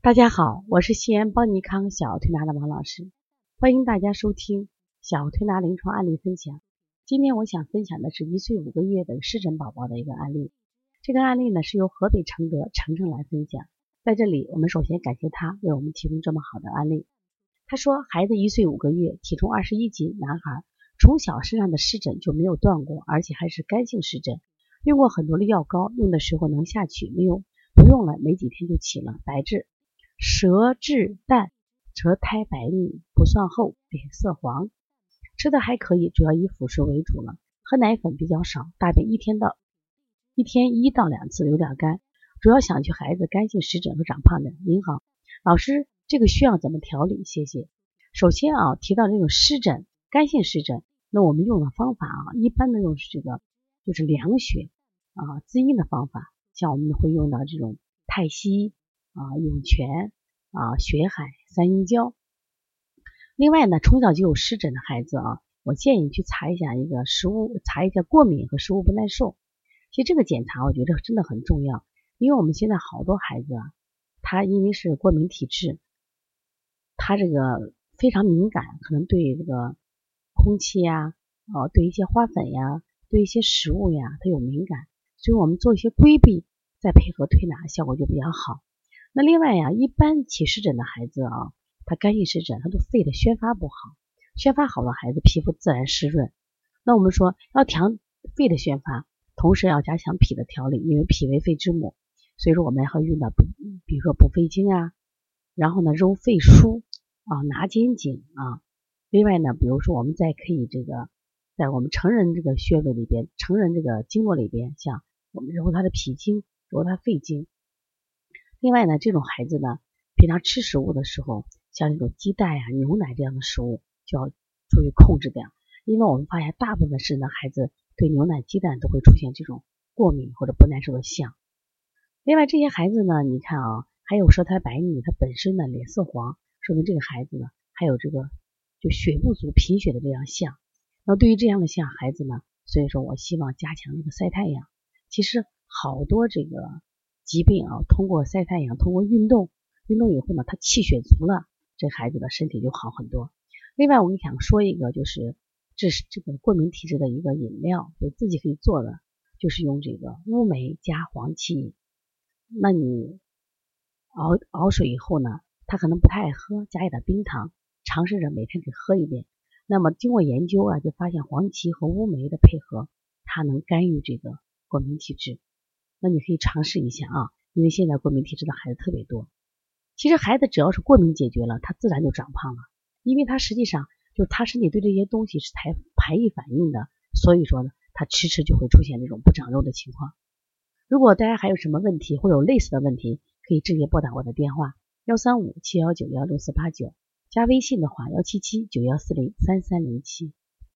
大家好，我是西安邦尼康小儿推拿的王老师，欢迎大家收听小儿推拿临床案例分享。今天我想分享的是一岁五个月的湿疹宝宝的一个案例。这个案例呢是由河北承德程程来分享。在这里，我们首先感谢他为我们提供这么好的案例。他说，孩子一岁五个月，体重二十一斤，男孩，从小身上的湿疹就没有断过，而且还是干性湿疹。用过很多的药膏，用的时候能下去，没有不用了，没几天就起了白质。舌质淡，舌苔白腻，不算厚，脸色黄，吃的还可以，主要以辅食为主了。喝奶粉比较少，大便一天到一天一到两次，有点干，主要想去孩子干性湿疹和长胖的。您好，老师，这个需要怎么调理？谢谢。首先啊，提到这种湿疹，干性湿疹，那我们用的方法啊，一般的用是这个，就是凉血啊滋阴的方法，像我们会用到这种太溪。啊，涌泉啊，血海、三阴交。另外呢，从小就有湿疹的孩子啊，我建议去查一下一个食物，查一下过敏和食物不耐受。其实这个检查我觉得真的很重要，因为我们现在好多孩子啊，他因为是过敏体质，他这个非常敏感，可能对这个空气呀，哦，对一些花粉呀，对一些食物呀，他有敏感，所以我们做一些规避，再配合推拿，效果就比较好。那另外呀，一般起湿疹的孩子啊，他干性湿疹，他都肺的宣发不好，宣发好的孩子皮肤自然湿润。那我们说要调肺的宣发，同时要加强脾的调理，因为脾为肺之母，所以说我们还会用到补，比如说补肺经啊，然后呢揉肺腧啊，拿肩颈啊。另外呢，比如说我们再可以这个在我们成人这个穴位里边，成人这个经络里边，像我们揉他的脾经，揉他肺经。另外呢，这种孩子呢，平常吃食物的时候，像这种鸡蛋呀、牛奶这样的食物，就要注意控制点。因为我们发现，大部分是呢，孩子对牛奶、鸡蛋都会出现这种过敏或者不耐受的象。另外，这些孩子呢，你看啊，还有舌苔白腻，他本身呢脸色黄，说明这个孩子呢还有这个就血不足、贫血的这样象。那对于这样的像孩子呢，所以说我希望加强这个晒太阳。其实好多这个。疾病啊，通过晒太阳，通过运动，运动以后呢，他气血足了，这孩子的身体就好很多。另外，我想说一个，就是这是这个过敏体质的一个饮料，就自己可以做的，就是用这个乌梅加黄芪。那你熬熬水以后呢，他可能不太爱喝，加一点冰糖，尝试着每天给喝一遍。那么经过研究啊，就发现黄芪和乌梅的配合，它能干预这个过敏体质。那你可以尝试一下啊，因为现在过敏体质的孩子特别多。其实孩子只要是过敏解决了，他自然就长胖了，因为他实际上就是他身体对这些东西是排排异反应的，所以说呢，他迟迟就会出现这种不长肉的情况。如果大家还有什么问题或有类似的问题，可以直接拨打我的电话幺三五七幺九幺六四八九，加微信的话幺七七九幺四零三三零七。